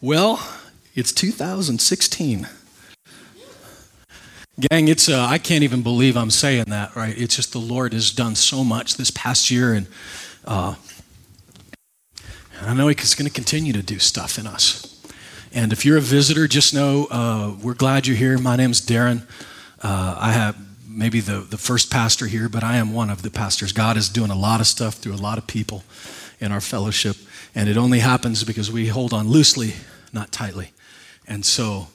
Well, it's 2016. Gang, it's uh, I can't even believe I'm saying that, right? It's just the Lord has done so much this past year, and uh, I know He's going to continue to do stuff in us. And if you're a visitor, just know uh, we're glad you're here. My name's Darren. Uh, I have maybe the, the first pastor here, but I am one of the pastors. God is doing a lot of stuff through a lot of people in our fellowship, and it only happens because we hold on loosely, not tightly. And so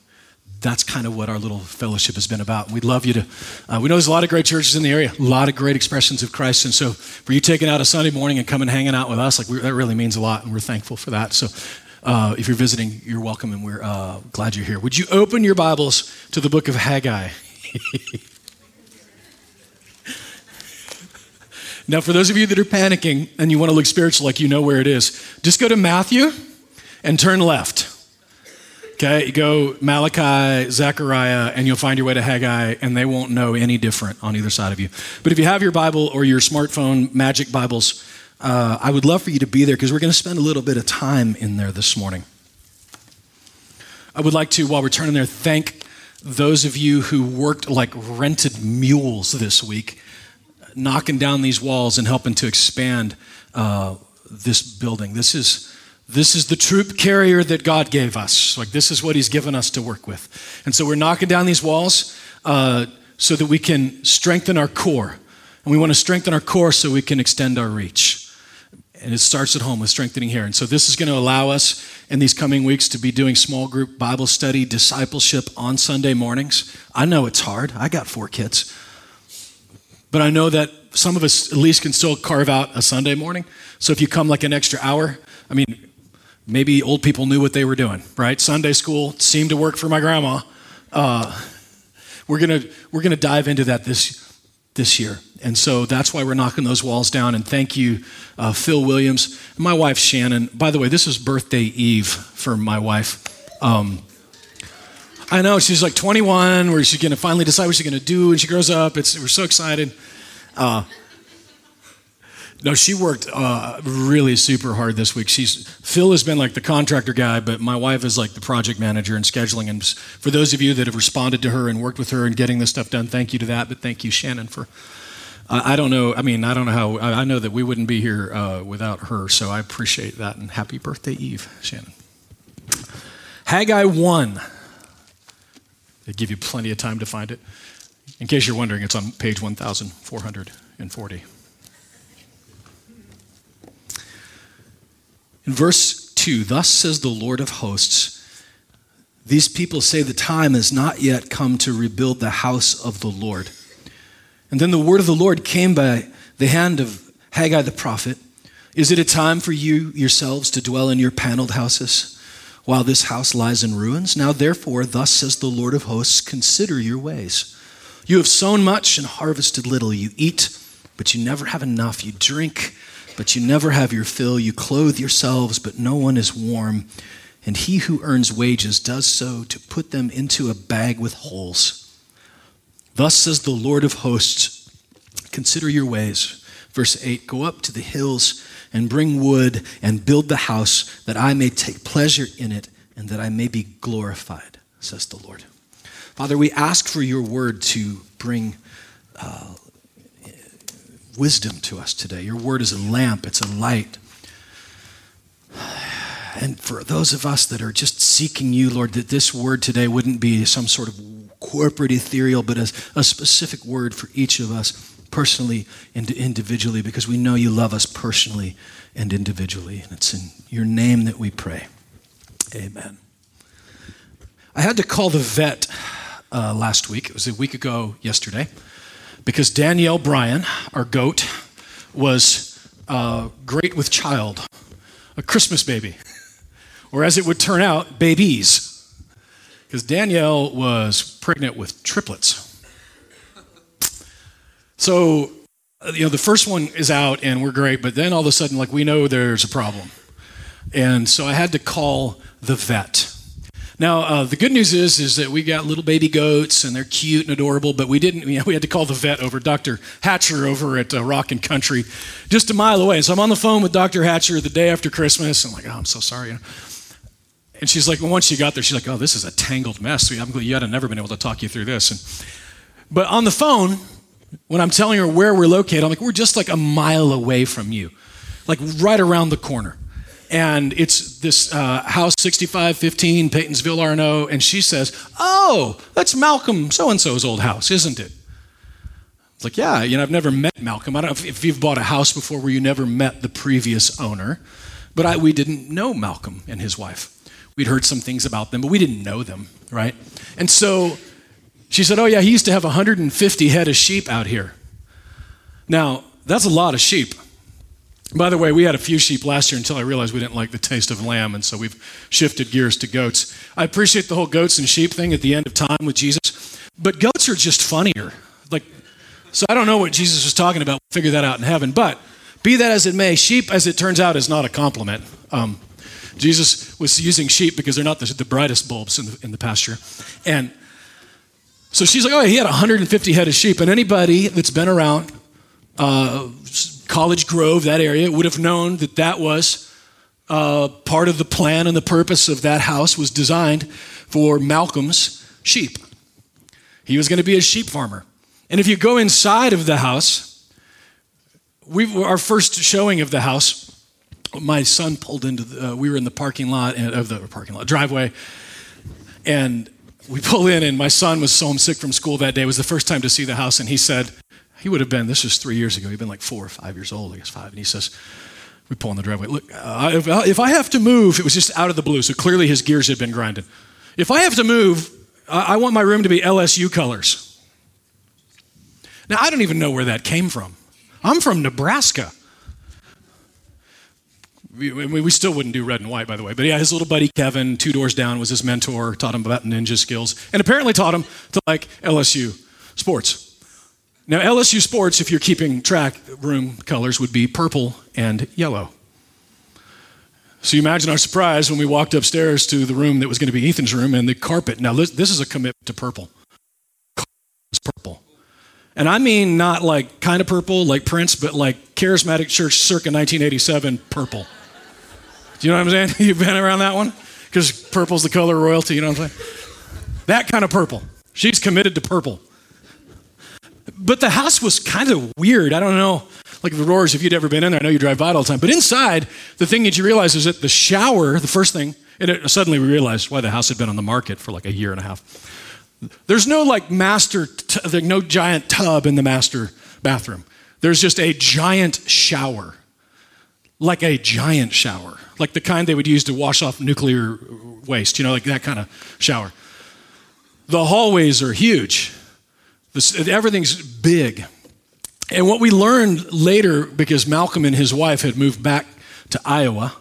that's kind of what our little fellowship has been about. We'd love you to. Uh, we know there's a lot of great churches in the area, a lot of great expressions of Christ, and so for you taking out a Sunday morning and coming hanging out with us, like that really means a lot, and we're thankful for that. So. Uh, if you're visiting, you're welcome, and we're uh, glad you're here. Would you open your Bibles to the book of Haggai? Now, for those of you that are panicking and you want to look spiritual like you know where it is, just go to Matthew and turn left. Okay, go Malachi, Zechariah, and you'll find your way to Haggai, and they won't know any different on either side of you. But if you have your Bible or your smartphone, Magic Bibles, uh, I would love for you to be there because we're going to spend a little bit of time in there this morning. I would like to, while we're turning there, thank those of you who worked like rented mules this week knocking down these walls and helping to expand uh, this building. This is this is the troop carrier that God gave us. Like this is what He's given us to work with, and so we're knocking down these walls uh, so that we can strengthen our core, and we want to strengthen our core so we can extend our reach. And it starts at home with strengthening here. And so this is going to allow us in these coming weeks to be doing small group Bible study, discipleship on Sunday mornings. I know it's hard. I got four kids. But I know that some of us at least can still carve out a Sunday morning. So if you come like an extra hour, I mean, maybe old people knew what they were doing, right? Sunday school seemed to work for my grandma. Uh, we're gonna we're gonna dive into that this this year, and so that's why we're knocking those walls down. And thank you, uh, Phil Williams, my wife Shannon. By the way, this is birthday eve for my wife. Um, I know she's like 21, where she's to finally decide what she's to do when she grows up. It's, we're so excited. Uh, no, she worked uh, really super hard this week. She's Phil has been like the contractor guy, but my wife is like the project manager and scheduling. And for those of you that have responded to her and worked with her and getting this stuff done, thank you to that. But thank you, Shannon, for. Uh, I don't know. I mean, I don't know how. I know that we wouldn't be here uh, without her. So I appreciate that. And happy birthday, Eve, Shannon. Haggai one. They give you plenty of time to find it. In case you're wondering, it's on page 1440. In verse 2, thus says the Lord of hosts, these people say the time has not yet come to rebuild the house of the Lord. And then the word of the Lord came by the hand of Haggai the prophet. Is it a time for you yourselves to dwell in your paneled houses? While this house lies in ruins. Now, therefore, thus says the Lord of hosts consider your ways. You have sown much and harvested little. You eat, but you never have enough. You drink, but you never have your fill. You clothe yourselves, but no one is warm. And he who earns wages does so to put them into a bag with holes. Thus says the Lord of hosts Consider your ways. Verse 8 Go up to the hills and bring wood and build the house that I may take pleasure in it and that I may be glorified, says the Lord. Father, we ask for your word to bring uh, wisdom to us today. Your word is a lamp, it's a light. And for those of us that are just seeking you, Lord, that this word today wouldn't be some sort of corporate ethereal, but a, a specific word for each of us personally and individually because we know you love us personally and individually. And it's in your name that we pray. Amen. I had to call the vet uh, last week. It was a week ago yesterday because Danielle Bryan, our goat, was uh, great with child, a Christmas baby, or as it would turn out, babies. Because Danielle was pregnant with triplets. So, uh, you know, the first one is out and we're great, but then all of a sudden, like, we know there's a problem. And so I had to call the vet. Now, uh, the good news is, is that we got little baby goats and they're cute and adorable, but we didn't, you know, we had to call the vet over, Dr. Hatcher over at uh, Rock and Country, just a mile away. And So I'm on the phone with Dr. Hatcher the day after Christmas. I'm like, oh, I'm so sorry. And she's like, well, once she got there, she's like, oh, this is a tangled mess. I'm glad you had never been able to talk you through this. And, but on the phone, when I'm telling her where we're located, I'm like, we're just like a mile away from you, like right around the corner. And it's this uh, house 6515, Peytonsville, Arno. And she says, oh, that's Malcolm so and so's old house, isn't it? It's like, yeah, you know, I've never met Malcolm. I don't know if, if you've bought a house before where you never met the previous owner, but I, we didn't know Malcolm and his wife. We'd heard some things about them, but we didn't know them, right? And so she said, Oh, yeah, he used to have 150 head of sheep out here. Now, that's a lot of sheep. By the way, we had a few sheep last year until I realized we didn't like the taste of lamb, and so we've shifted gears to goats. I appreciate the whole goats and sheep thing at the end of time with Jesus, but goats are just funnier. Like, so I don't know what Jesus was talking about. We'll figure that out in heaven. But be that as it may, sheep, as it turns out, is not a compliment. Um, Jesus was using sheep because they're not the, the brightest bulbs in the, in the pasture. And so she's like, oh, he had 150 head of sheep. And anybody that's been around uh, College Grove, that area, would have known that that was uh, part of the plan and the purpose of that house was designed for Malcolm's sheep. He was going to be a sheep farmer. And if you go inside of the house, we our first showing of the house, my son pulled into the, uh, we were in the parking lot of the parking lot driveway and we pull in and my son was so homesick from school that day. It was the first time to see the house and he said he would have been this was three years ago he'd been like four or five years old i guess five. And he says we pull in the driveway look uh, if, if, i have to move it was just out of the blue. So clearly his gears had been grinding. If i have to move I, I want my room to be lsu colors. Now i don't even know where that came from. I'm from nebraska we, we, still wouldn't do red and white, by the way. But yeah, his little buddy Kevin, two doors down, was his mentor, taught him about ninja skills, and apparently taught him to like LSU sports. Now, LSU sports, if you're keeping track, room colors would be purple and yellow. So you imagine our surprise when we walked upstairs to the room that was going to be Ethan's room and the carpet. Now, this, this is a commitment to purple. It's purple. And I mean not like kind of purple, like Prince, but like charismatic church circa 1987 purple. Do you know what I'm saying? You've been around that one? Because purple's the color of royalty, you know what I'm saying? That kind of purple. She's committed to purple. But the house was kind of weird. I don't know, like the roars, if you'd ever been in there, I know you drive by it all the time. But inside, the thing that you realize is that the shower, the first thing, and it, suddenly we realized why the house had been on the market for like a year and a half. There's no like master, t- no giant tub in the master bathroom. There's just a giant shower, like a giant shower like the kind they would use to wash off nuclear waste, you know, like that kind of shower. The hallways are huge, everything's big. And what we learned later, because Malcolm and his wife had moved back to Iowa,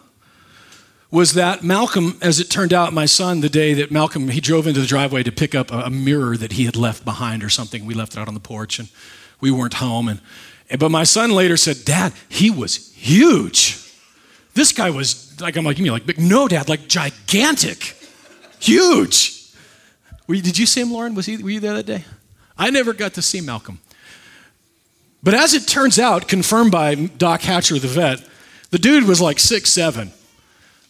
was that Malcolm, as it turned out, my son, the day that Malcolm, he drove into the driveway to pick up a, a mirror that he had left behind or something. We left it out on the porch and we weren't home. And, but my son later said, Dad, he was huge. This guy was like, I'm like, you mean like big? No, Dad, like gigantic, huge. You, did you see him, Lauren? Was he, were you there that day? I never got to see Malcolm. But as it turns out, confirmed by Doc Hatcher, the vet, the dude was like six seven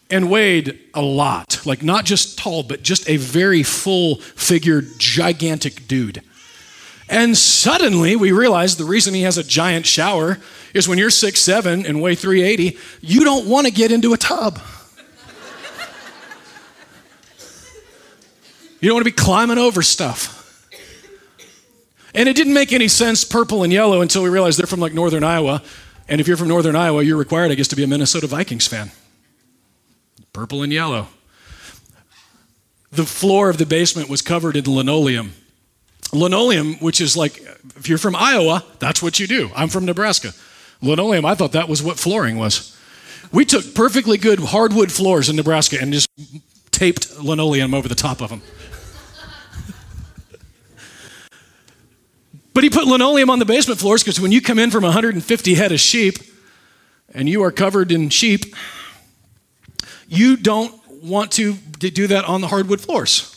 and weighed a lot. Like not just tall, but just a very full figured, gigantic dude. And suddenly we realized the reason he has a giant shower is when you're six seven and weigh 380, you don't want to get into a tub. you don't want to be climbing over stuff. And it didn't make any sense, purple and yellow, until we realized they're from like northern Iowa. And if you're from northern Iowa, you're required, I guess, to be a Minnesota Vikings fan. Purple and yellow. The floor of the basement was covered in linoleum. Linoleum, which is like, if you're from Iowa, that's what you do. I'm from Nebraska linoleum, I thought that was what flooring was. We took perfectly good hardwood floors in Nebraska and just taped linoleum over the top of them. but he put linoleum on the basement floors because when you come in from 150 head of sheep and you are covered in sheep, you don't want to do that on the hardwood floors.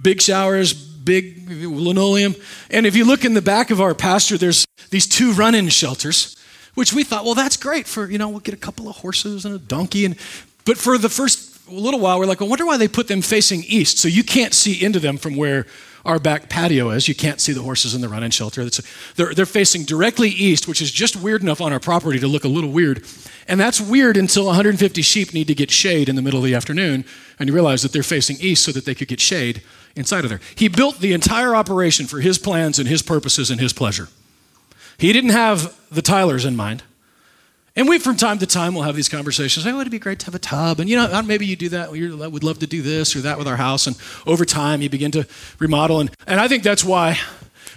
Big showers, big linoleum. And if you look in the back of our pasture, there's these two run-in shelters, which we thought, well, that's great for, you know, we'll get a couple of horses and a donkey. And, but for the first little while, we're like, I wonder why they put them facing east. So you can't see into them from where our back patio is. You can't see the horses in the run in shelter. They're, they're facing directly east, which is just weird enough on our property to look a little weird. And that's weird until 150 sheep need to get shade in the middle of the afternoon. And you realize that they're facing east so that they could get shade inside of there. He built the entire operation for his plans and his purposes and his pleasure. He didn't have the Tylers in mind. And we, from time to time, will have these conversations. Oh, it'd be great to have a tub. And, you know, uh, maybe you do that. We uh, would love to do this or that with our house. And over time, you begin to remodel. And, and I think that's why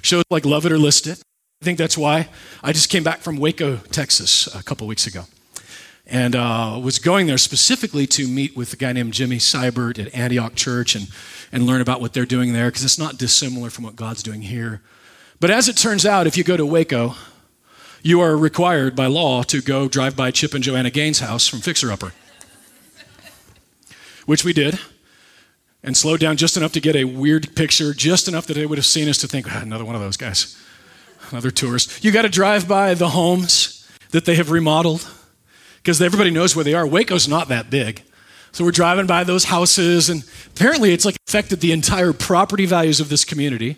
shows like Love It or List It. I think that's why I just came back from Waco, Texas, a couple weeks ago. And uh, was going there specifically to meet with a guy named Jimmy Seibert at Antioch Church and, and learn about what they're doing there, because it's not dissimilar from what God's doing here. But as it turns out, if you go to Waco, you are required by law to go drive by Chip and Joanna Gaines' house from Fixer Upper, which we did, and slowed down just enough to get a weird picture, just enough that they would have seen us to think, ah, another one of those guys, another tourist. You got to drive by the homes that they have remodeled because everybody knows where they are. Waco's not that big. So we're driving by those houses, and apparently it's like affected the entire property values of this community.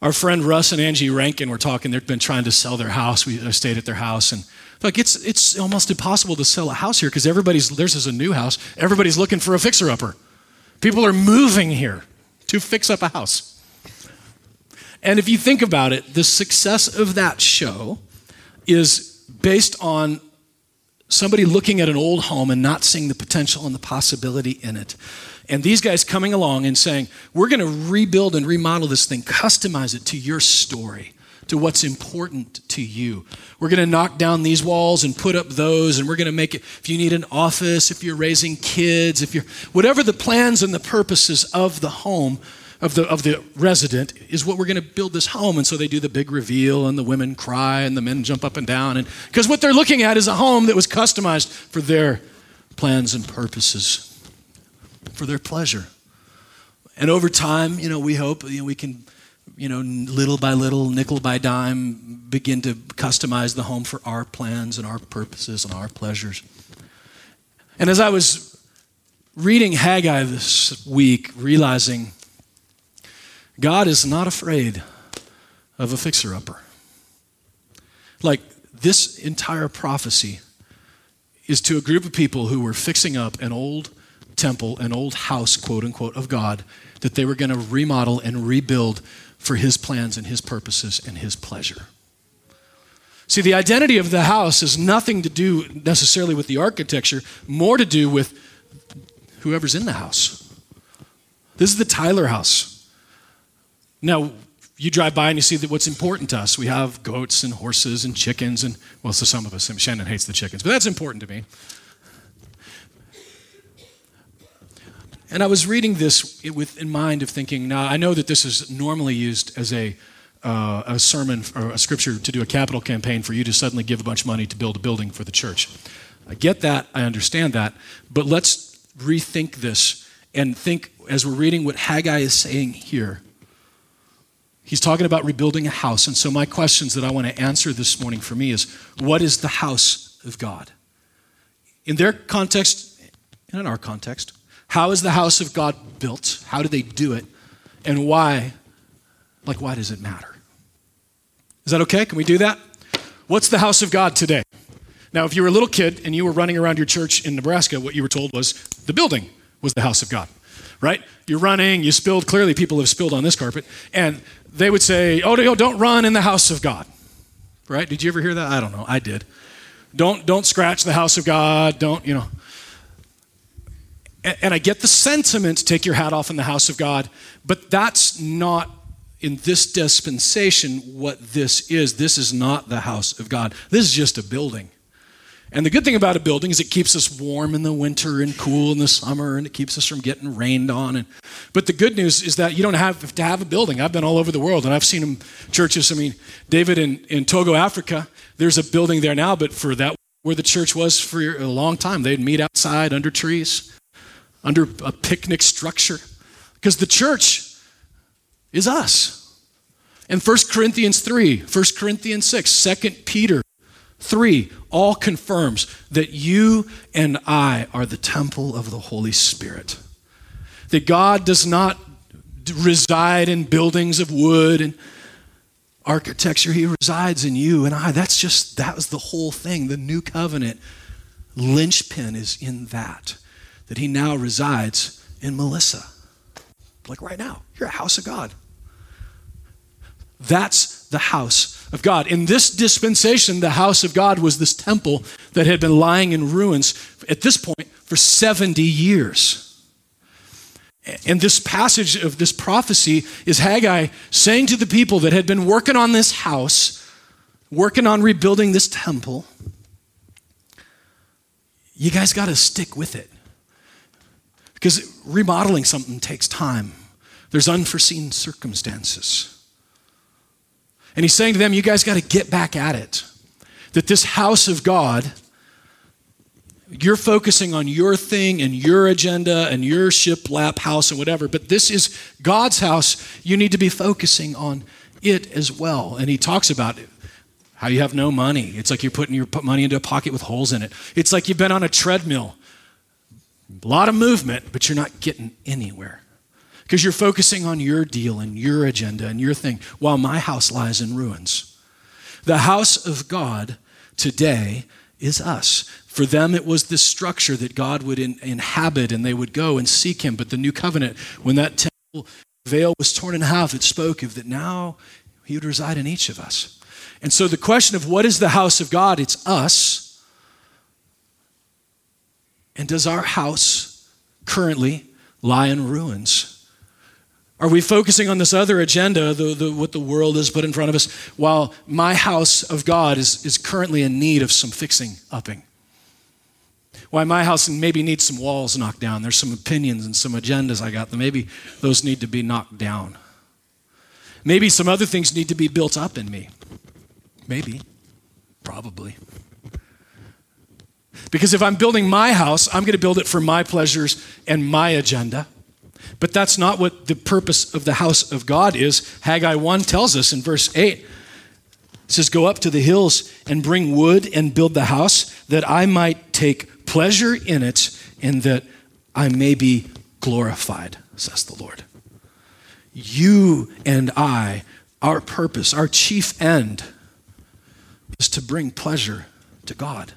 Our friend Russ and Angie Rankin were talking. They've been trying to sell their house. We uh, stayed at their house, and like it's it's almost impossible to sell a house here because everybody's theirs is a new house. Everybody's looking for a fixer upper. People are moving here to fix up a house. And if you think about it, the success of that show is based on somebody looking at an old home and not seeing the potential and the possibility in it. And these guys coming along and saying, We're going to rebuild and remodel this thing, customize it to your story, to what's important to you. We're going to knock down these walls and put up those, and we're going to make it, if you need an office, if you're raising kids, if you're, whatever the plans and the purposes of the home, of the, of the resident is what we're going to build this home. And so they do the big reveal, and the women cry, and the men jump up and down. And because what they're looking at is a home that was customized for their plans and purposes, for their pleasure. And over time, you know, we hope you know, we can, you know, little by little, nickel by dime, begin to customize the home for our plans and our purposes and our pleasures. And as I was reading Haggai this week, realizing God is not afraid of a fixer upper. Like this entire prophecy is to a group of people who were fixing up an old temple, an old house, quote unquote, of God that they were going to remodel and rebuild for his plans and his purposes and his pleasure. See, the identity of the house has nothing to do necessarily with the architecture, more to do with whoever's in the house. This is the Tyler house. Now, you drive by and you see that what's important to us. We have goats and horses and chickens, and well, so some of us, Shannon hates the chickens, but that's important to me. And I was reading this with in mind of thinking. Now I know that this is normally used as a uh, a sermon or a scripture to do a capital campaign for you to suddenly give a bunch of money to build a building for the church. I get that. I understand that. But let's rethink this and think as we're reading what Haggai is saying here He's talking about rebuilding a house. And so, my questions that I want to answer this morning for me is what is the house of God? In their context, and in our context, how is the house of God built? How do they do it? And why? Like, why does it matter? Is that okay? Can we do that? What's the house of God today? Now, if you were a little kid and you were running around your church in Nebraska, what you were told was the building was the house of God, right? You're running, you spilled, clearly people have spilled on this carpet, and they would say, oh, don't run in the house of God. Right? Did you ever hear that? I don't know. I did. Don't, don't scratch the house of God. Don't, you know. And, and I get the sentiment take your hat off in the house of God, but that's not in this dispensation what this is. This is not the house of God. This is just a building. And the good thing about a building is it keeps us warm in the winter and cool in the summer, and it keeps us from getting rained on. And, but the good news is that you don't have to have a building. I've been all over the world, and I've seen them churches. I mean, David in, in Togo, Africa, there's a building there now, but for that, where the church was for a long time, they'd meet outside under trees, under a picnic structure, because the church is us. In 1 Corinthians 3, 1 Corinthians 6, 2 Peter Three, all confirms that you and I are the temple of the Holy Spirit. That God does not reside in buildings of wood and architecture, He resides in you and I. That's just, that was the whole thing. The new covenant linchpin is in that, that He now resides in Melissa. Like right now, you're a house of God. That's the house of God. In this dispensation, the house of God was this temple that had been lying in ruins at this point for 70 years. And this passage of this prophecy is Haggai saying to the people that had been working on this house, working on rebuilding this temple, you guys got to stick with it. Because remodeling something takes time, there's unforeseen circumstances. And he's saying to them, You guys got to get back at it. That this house of God, you're focusing on your thing and your agenda and your shiplap house and whatever, but this is God's house. You need to be focusing on it as well. And he talks about it, how you have no money. It's like you're putting your money into a pocket with holes in it. It's like you've been on a treadmill. A lot of movement, but you're not getting anywhere because you're focusing on your deal and your agenda and your thing while my house lies in ruins. The house of God today is us. For them, it was this structure that God would in, inhabit and they would go and seek Him. But the new covenant, when that temple veil was torn in half, it spoke of that now He would reside in each of us. And so the question of what is the house of God? It's us. And does our house currently lie in ruins? Are we focusing on this other agenda, the, the, what the world has put in front of us, while my house of God is, is currently in need of some fixing, upping? Why my house maybe needs some walls knocked down. There's some opinions and some agendas I got that maybe those need to be knocked down. Maybe some other things need to be built up in me. Maybe. Probably. Because if I'm building my house, I'm going to build it for my pleasures and my agenda. But that's not what the purpose of the house of God is. Haggai 1 tells us in verse 8 it says, Go up to the hills and bring wood and build the house, that I might take pleasure in it and that I may be glorified, says the Lord. You and I, our purpose, our chief end is to bring pleasure to God.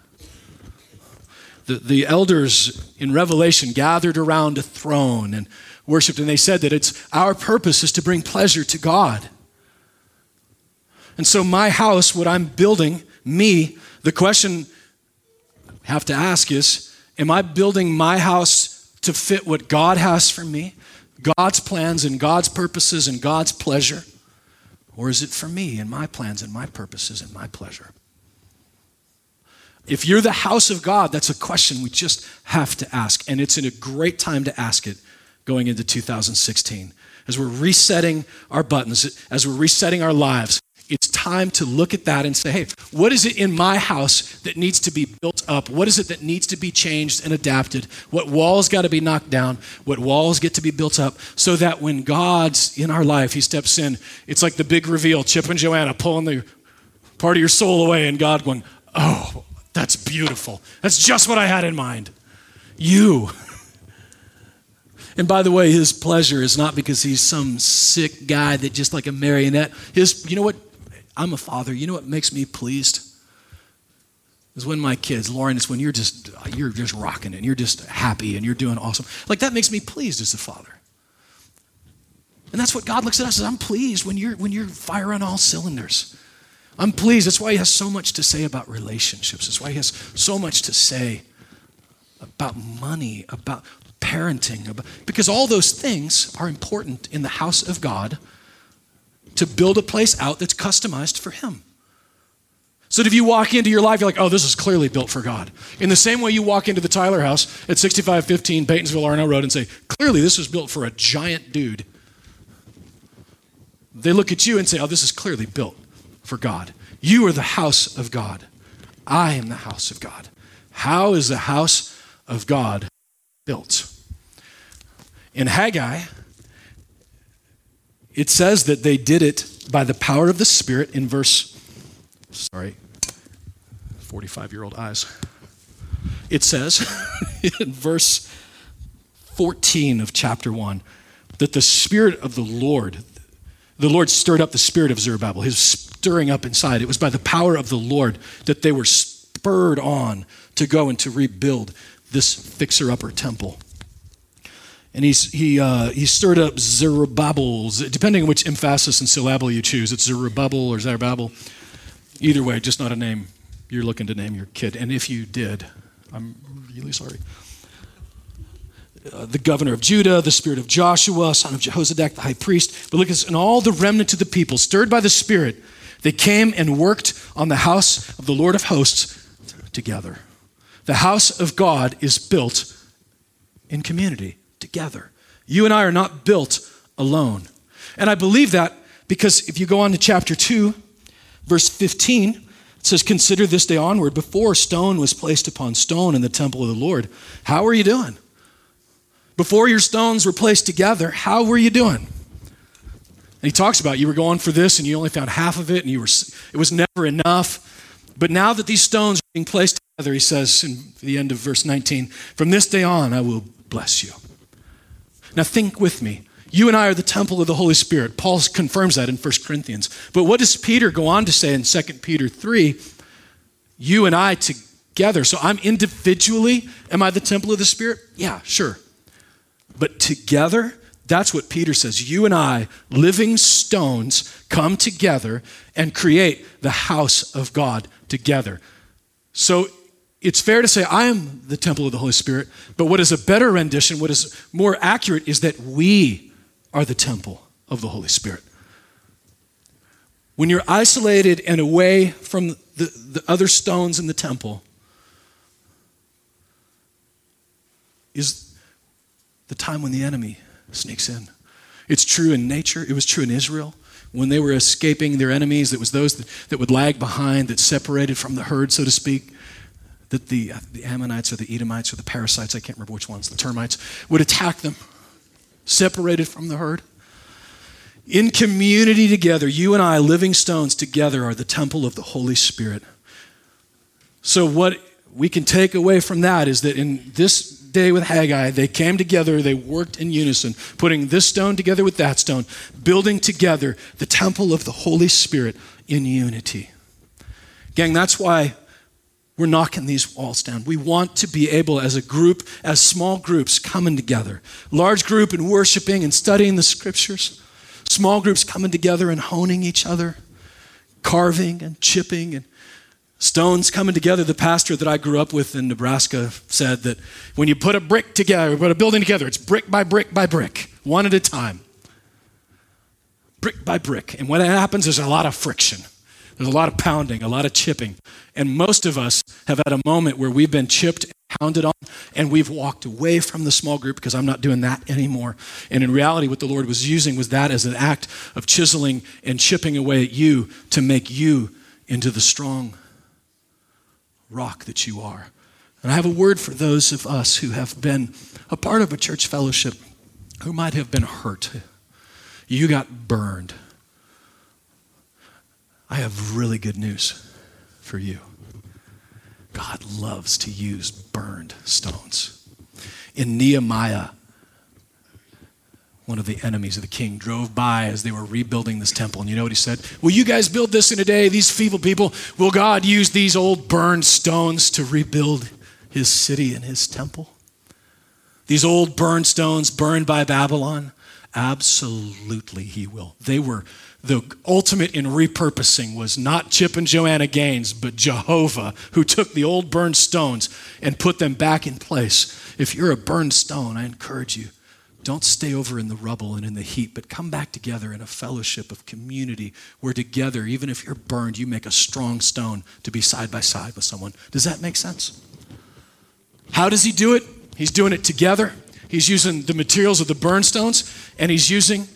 The, the elders in Revelation gathered around a throne and worshiped, and they said that it's our purpose is to bring pleasure to God. And so, my house, what I'm building, me, the question I have to ask is Am I building my house to fit what God has for me? God's plans and God's purposes and God's pleasure? Or is it for me and my plans and my purposes and my pleasure? If you're the house of God, that's a question we just have to ask. And it's in a great time to ask it going into 2016. As we're resetting our buttons, as we're resetting our lives, it's time to look at that and say, hey, what is it in my house that needs to be built up? What is it that needs to be changed and adapted? What walls got to be knocked down? What walls get to be built up so that when God's in our life, He steps in, it's like the big reveal Chip and Joanna pulling the part of your soul away, and God going, oh, that's beautiful. That's just what I had in mind. You. And by the way, his pleasure is not because he's some sick guy that just like a marionette. His, you know what? I'm a father. You know what makes me pleased? Is when my kids, Lauren, it's when you're just you're just rocking and you're just happy and you're doing awesome. Like that makes me pleased as a father. And that's what God looks at us as. I'm pleased when you're when you're firing on all cylinders. I'm pleased. That's why he has so much to say about relationships. That's why he has so much to say about money, about parenting, because all those things are important in the house of God to build a place out that's customized for Him. So if you walk into your life, you're like, oh, this is clearly built for God. In the same way you walk into the Tyler house at 6515 Peytonsville Arno Road and say, clearly this was built for a giant dude. They look at you and say, oh, this is clearly built for God. You are the house of God. I am the house of God. How is the house of God built? In Haggai, it says that they did it by the power of the Spirit in verse, sorry, 45 year old eyes. It says in verse 14 of chapter 1 that the Spirit of the Lord, the Lord stirred up the spirit of Zerubbabel, his stirring up inside. It was by the power of the Lord that they were spurred on to go and to rebuild this fixer upper temple. And he's, he, uh, he stirred up Zerubbabel, depending on which emphasis and syllable you choose. It's Zerubbabel or Zerubbabel. Either way, just not a name you're looking to name your kid. And if you did, I'm really sorry. Uh, the governor of Judah, the spirit of Joshua, son of Jehozadak, the high priest. But look at and all the remnant of the people, stirred by the Spirit, they came and worked on the house of the Lord of hosts together. The house of God is built in community, together. You and I are not built alone. And I believe that because if you go on to chapter 2, verse 15, it says, Consider this day onward, before stone was placed upon stone in the temple of the Lord. How are you doing? Before your stones were placed together, how were you doing? And he talks about you were going for this and you only found half of it and you were it was never enough. But now that these stones are being placed together, he says in the end of verse 19, from this day on I will bless you. Now think with me. You and I are the temple of the Holy Spirit. Paul confirms that in 1 Corinthians. But what does Peter go on to say in 2 Peter 3? You and I together. So I'm individually, am I the temple of the Spirit? Yeah, sure. But together, that's what Peter says. You and I, living stones, come together and create the house of God together. So it's fair to say I am the temple of the Holy Spirit, but what is a better rendition, what is more accurate, is that we are the temple of the Holy Spirit. When you're isolated and away from the, the other stones in the temple, is the time when the enemy sneaks in. It's true in nature, it was true in Israel. When they were escaping their enemies, it was those that, that would lag behind, that separated from the herd, so to speak. That the, uh, the Ammonites or the Edomites or the parasites, I can't remember which ones, the termites, would attack them, separated from the herd. In community together, you and I, living stones together, are the temple of the Holy Spirit. So, what we can take away from that is that in this day with Haggai, they came together, they worked in unison, putting this stone together with that stone, building together the temple of the Holy Spirit in unity. Gang, that's why we're knocking these walls down. We want to be able, as a group, as small groups, coming together. Large group and worshiping and studying the scriptures. Small groups coming together and honing each other, carving and chipping and Stones coming together. The pastor that I grew up with in Nebraska said that when you put a brick together, put a building together, it's brick by brick by brick, one at a time. Brick by brick. And when that happens, there's a lot of friction. There's a lot of pounding, a lot of chipping. And most of us have had a moment where we've been chipped and pounded on, and we've walked away from the small group because I'm not doing that anymore. And in reality, what the Lord was using was that as an act of chiseling and chipping away at you to make you into the strong rock that you are. And I have a word for those of us who have been a part of a church fellowship who might have been hurt. You got burned. I have really good news for you. God loves to use burned stones. In Nehemiah, one of the enemies of the king, drove by as they were rebuilding this temple. And you know what he said? Will you guys build this in a day, these feeble people? Will God use these old burned stones to rebuild his city and his temple? These old burned stones burned by Babylon? Absolutely, he will. They were the ultimate in repurposing was not Chip and Joanna Gaines, but Jehovah, who took the old burned stones and put them back in place. If you're a burned stone, I encourage you don't stay over in the rubble and in the heat, but come back together in a fellowship of community where together, even if you're burned, you make a strong stone to be side by side with someone. Does that make sense? How does he do it? He's doing it together. He's using the materials of the burnstones, and he's using,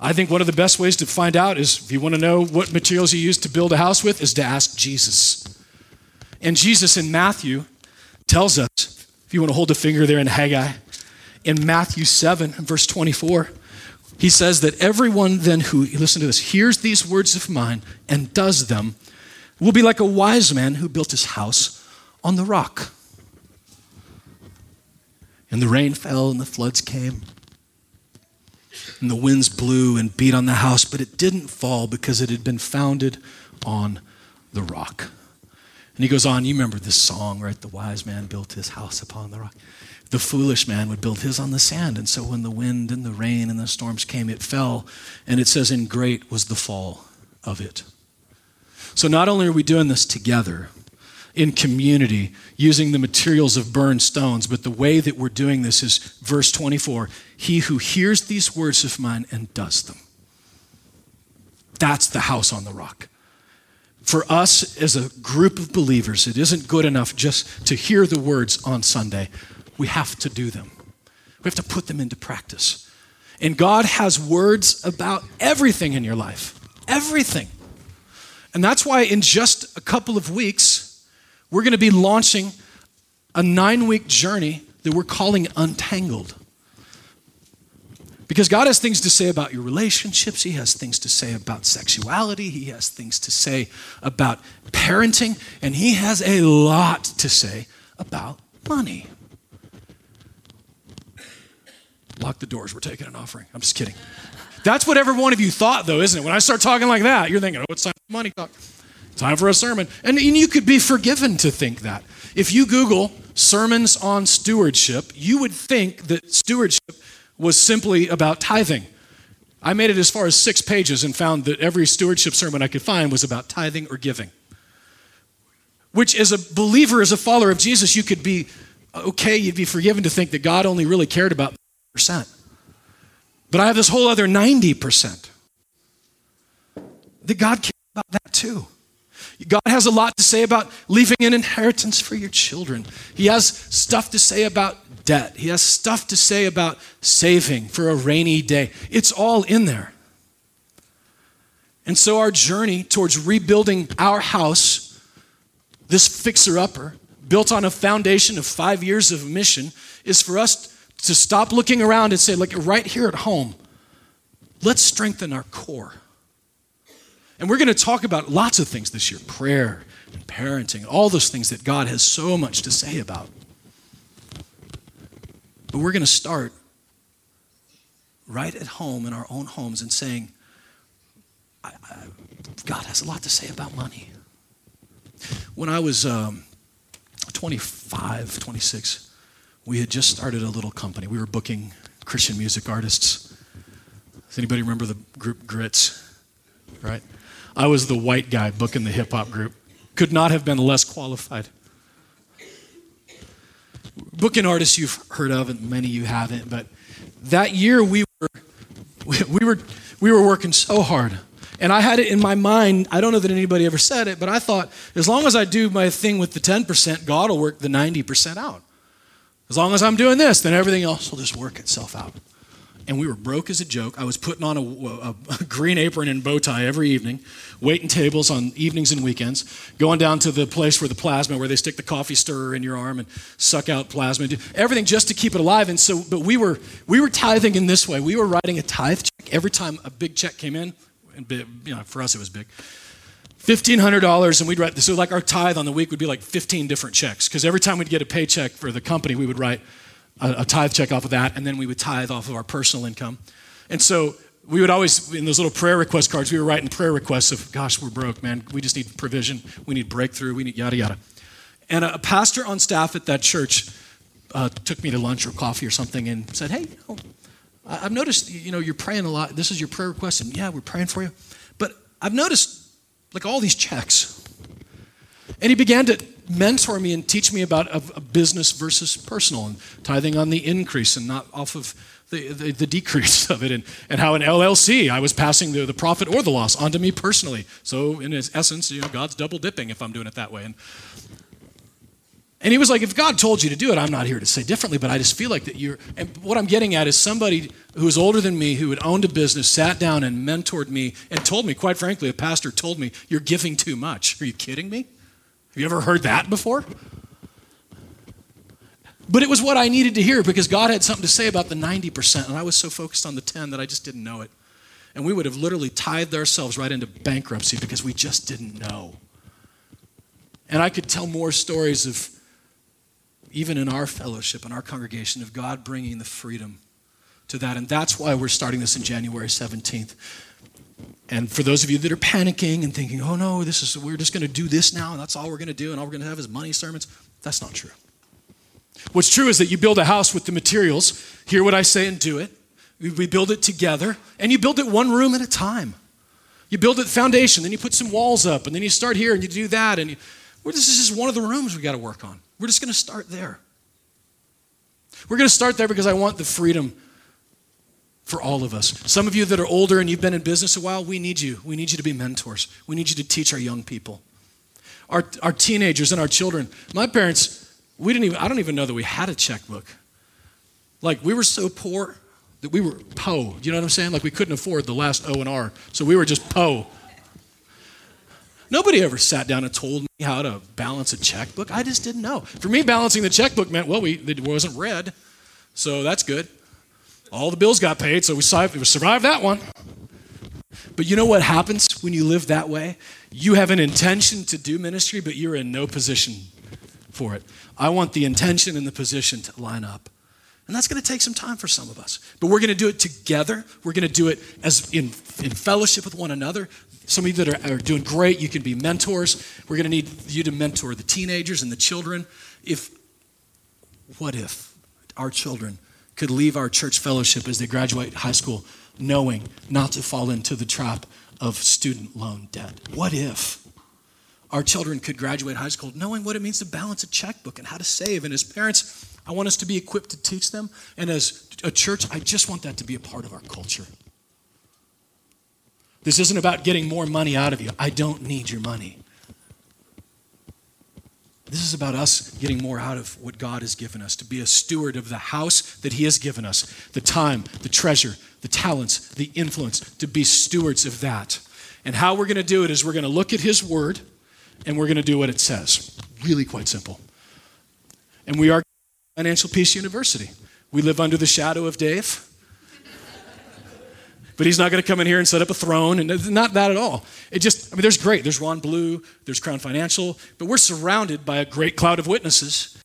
I think one of the best ways to find out is if you want to know what materials he used to build a house with, is to ask Jesus. And Jesus in Matthew tells us, if you want to hold a finger there in Haggai, in Matthew 7, verse 24, he says that everyone then who, listen to this, hears these words of mine and does them, We'll be like a wise man who built his house on the rock. And the rain fell and the floods came. And the winds blew and beat on the house, but it didn't fall because it had been founded on the rock. And he goes on, you remember this song, right? The wise man built his house upon the rock. The foolish man would build his on the sand. And so when the wind and the rain and the storms came, it fell. And it says, and great was the fall of it. So not only are we doing this together, in community using the materials of burned stones. But the way that we're doing this is verse 24 He who hears these words of mine and does them. That's the house on the rock. For us as a group of believers, it isn't good enough just to hear the words on Sunday. We have to do them, we have to put them into practice. And God has words about everything in your life. Everything. And that's why in just a couple of weeks, we're going to be launching a nine week journey that we're calling Untangled. Because God has things to say about your relationships. He has things to say about sexuality. He has things to say about parenting. And He has a lot to say about money. Lock the doors. We're taking an offering. I'm just kidding. That's what every one of you thought, though, isn't it? When I start talking like that, you're thinking, oh, it's time for money talk. Time for a sermon. And, and you could be forgiven to think that. If you Google sermons on stewardship, you would think that stewardship was simply about tithing. I made it as far as six pages and found that every stewardship sermon I could find was about tithing or giving. Which, as a believer, as a follower of Jesus, you could be okay, you'd be forgiven to think that God only really cared about percent. But I have this whole other 90% that God cares about that too. God has a lot to say about leaving an inheritance for your children. He has stuff to say about debt. He has stuff to say about saving for a rainy day. It's all in there. And so, our journey towards rebuilding our house, this fixer upper, built on a foundation of five years of mission, is for us to stop looking around and say, like, right here at home, let's strengthen our core. And we're going to talk about lots of things this year prayer and parenting, all those things that God has so much to say about. But we're going to start right at home in our own homes and saying, I, I, God has a lot to say about money. When I was um, 25, 26, we had just started a little company. We were booking Christian music artists. Does anybody remember the group Grits? Right? I was the white guy booking the hip hop group. Could not have been less qualified. Booking artists you've heard of, and many you haven't, but that year we were, we were, we were working so hard. And I had it in my mind. I don't know that anybody ever said it, but I thought as long as I do my thing with the 10%, God will work the 90% out. As long as I'm doing this, then everything else will just work itself out and we were broke as a joke. I was putting on a, a, a, green apron and bow tie every evening, waiting tables on evenings and weekends, going down to the place where the plasma, where they stick the coffee stirrer in your arm and suck out plasma, everything just to keep it alive. And so, but we were we were tithing in this way. We were writing a tithe check every time a big check came in. And you know, for us it was big. $1,500, and we'd write, so like our tithe on the week would be like 15 different checks, because every time we'd get a paycheck for the company, we would write a, a tithe check off of that, and then we would tithe off of our personal income. And so we would always, in those little prayer request cards, we were writing prayer requests of, gosh, we're broke, man. We just need provision. We need breakthrough. We need yada, yada. And a, pastor on staff at that church uh, took me to lunch or coffee or something and said, hey, you know, I've noticed, you know, you're praying a lot. This is your prayer request, and yeah, we're praying for you. But I've noticed, like, all these checks. And he began to mentor me and teach me about a, a business versus personal and tithing on the increase and not off of the, the, the, decrease of it and, and how an LLC I was passing the, the profit or the loss onto me personally. So in its essence, you know, God's double dipping if I'm doing it that way. And, and he was like, if God told you to do it, I'm not here to say differently, but I just feel like that you're, and what I'm getting at is somebody who was older than me, who had owned a business, sat down and mentored me and told me, quite frankly, a pastor told me, you're giving too much. Are you kidding me? Have you ever heard that before? But it was what I needed to hear because God had something to say about the 90%, and I was so focused on the 10 that I just didn't know it. And we would have literally tithed ourselves right into bankruptcy because we just didn't know. And I could tell more stories of, even in our fellowship, in our congregation, of God bringing the freedom to that. And that's why we're starting this in January 17th. And for those of you that are panicking and thinking, oh no, this is, we're just going to do this now, and that's all we're going to do, and all we're going to have is money sermons, that's not true. What's true is that you build a house with the materials, hear what I say and do it. We build it together, and you build it one room at a time. You build it foundation, then you put some walls up, and then you start here and you do that. And you, well, this is just one of the rooms we got to work on. We're just going to start there. We're going to start there because I want the freedom for all of us. Some of you that are older and you've been in business a while, we need you. We need you to be mentors. We need you to teach our young people. Our, our teenagers and our children. My parents, we didn't even, I don't even know that we had a checkbook. Like, we were so poor that we were po. You know what I'm saying? Like, we couldn't afford the last O and R. So we were just po. Nobody ever sat down and told me how to balance a checkbook. I just didn't know. For me, balancing the checkbook meant, well, we, it wasn't red. So that's good. All the bills got paid, so we survived that one. But you know what happens when you live that way? You have an intention to do ministry, but you're in no position for it. I want the intention and the position to line up. And that's going to take some time for some of us. But we're going to do it together. We're going to do it as in, in fellowship with one another. Some of you that are, are doing great, you can be mentors. We're going to need you to mentor the teenagers and the children. If, what if our children could leave our church fellowship as they graduate high school knowing not to fall into the trap of student loan debt? What if our children could graduate high school knowing what it means to balance a checkbook and how to save? And as parents, I want us to be equipped to teach them. And as a church, I just want that to be a part of our culture. This isn't about getting more money out of you. I don't need your money. This is about us getting more out of what God has given us, to be a steward of the house that He has given us the time, the treasure, the talents, the influence, to be stewards of that. And how we're going to do it is we're going to look at His Word and we're going to do what it says. Really quite simple. And we are Financial Peace University. We live under the shadow of Dave. But he's not going to come in here and set up a throne, and not that at all. It just, I mean, there's great. There's Ron Blue, there's Crown Financial, but we're surrounded by a great cloud of witnesses.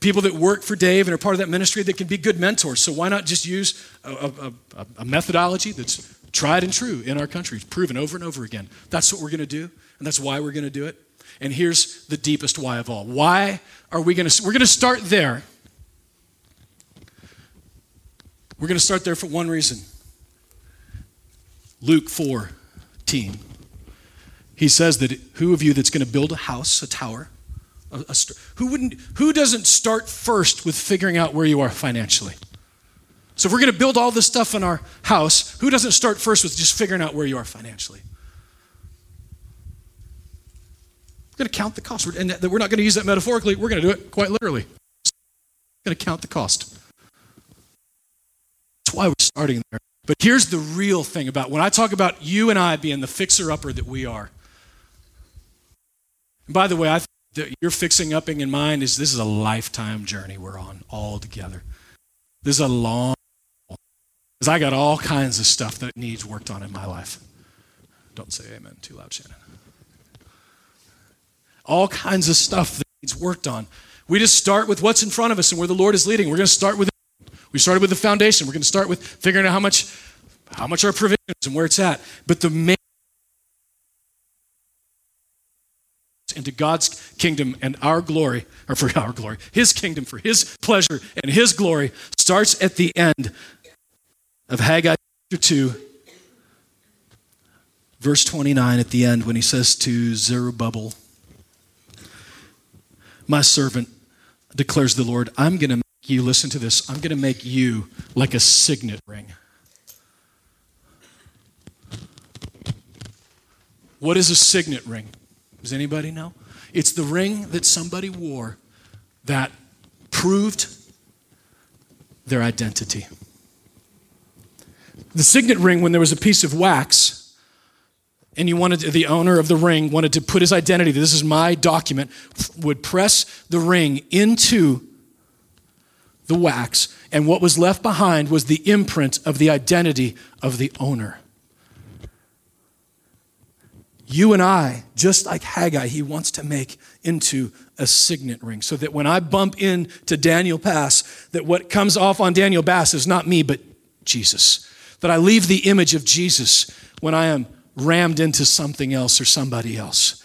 People that work for Dave and are part of that ministry that can be good mentors. So why not just use a, a, a methodology that's tried and true in our country, proven over and over again? That's what we're going to do, and that's why we're going to do it. And here's the deepest why of all. Why are we going to, we're going to start there. We're going to start there for one reason Luke 14. He says that who of you that's going to build a house, a tower, a, a, who wouldn't who doesn't start first with figuring out where you are financially? So if we're going to build all this stuff in our house, who doesn't start first with just figuring out where you are financially? We're going to count the cost. And we're not going to use that metaphorically. We're going to do it quite literally. We're going to count the cost. That's why we're starting there. But here's the real thing about when I talk about you and I being the fixer upper that we are. And by the way, I think that your fixing upping in mind is this is a lifetime journey we're on all together. This is a long because I got all kinds of stuff that needs worked on in my life. Don't say amen too loud, Shannon. All kinds of stuff that needs worked on. We just start with what's in front of us and where the Lord is leading. We're going to start with we started with the foundation. We're going to start with figuring out how much, how much our provisions and where it's at. But the main into God's kingdom and our glory, or for our glory, His kingdom, for His pleasure and His glory, starts at the end of Haggai chapter 2, verse 29 at the end when he says to Zerubbabel, My servant, declares the Lord, I'm going to you listen to this. I'm going to make you like a signet ring. What is a signet ring? Does anybody know? It's the ring that somebody wore that proved their identity. The signet ring, when there was a piece of wax, and you wanted the owner of the ring wanted to put his identity, this is my document, would press the ring into the wax, and what was left behind was the imprint of the identity of the owner. you and I, just like Haggai, he wants to make into a signet ring so that when I bump into Daniel Pass, that what comes off on Daniel Bass is not me, but Jesus. That I leave the image of Jesus when I am rammed into something else or somebody else.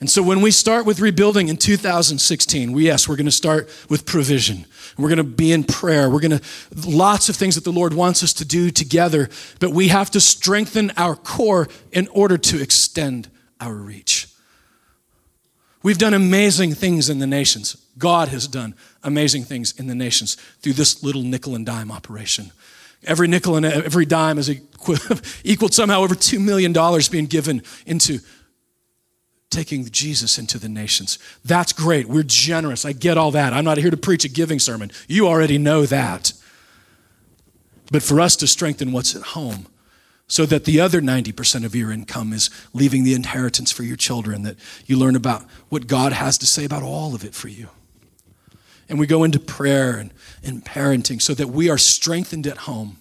And so when we start with rebuilding in 2016, we, yes, we're going to start with provision. We're going to be in prayer. We're going to, lots of things that the Lord wants us to do together, but we have to strengthen our core in order to extend our reach. We've done amazing things in the nations. God has done amazing things in the nations through this little nickel and dime operation. Every nickel and every dime is equaled somehow over $2 million being given into taking Jesus into the nations. That's great. We're generous. I get all that. I'm not here to preach a giving sermon. You already know that. But for us to strengthen what's at home, so that the other 90% of your income is leaving the inheritance for your children, that you learn about what God has to say about all of it for you. And we go into prayer and, and parenting so that we are strengthened at home.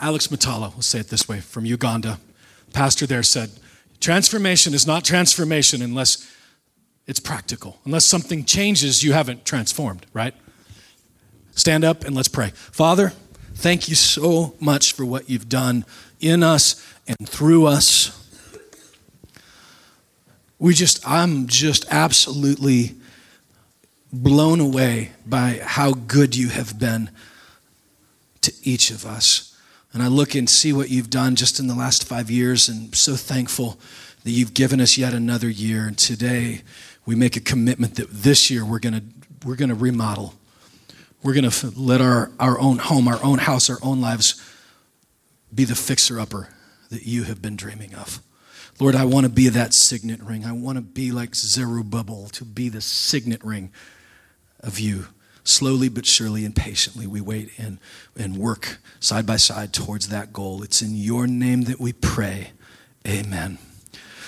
Alex Matala, we'll say it this way, from Uganda, pastor there said, Transformation is not transformation unless it's practical. Unless something changes, you haven't transformed, right? Stand up and let's pray. Father, thank you so much for what you've done in us and through us. We just, I'm just absolutely blown away by how good you have been to each of us. And I look and see what you've done just in the last five years, and I'm so thankful that you've given us yet another year. And today, we make a commitment that this year we're to we're to remodel. We're to let our, our own home, our own house, our own lives be the fixer upper that you have been dreaming of. Lord, I want to be that signet ring. I want to be like Zerubbabel, to be the signet ring of you. Slowly but surely and patiently, we wait and, and work side by side towards that goal. It's in your name that we pray. Amen.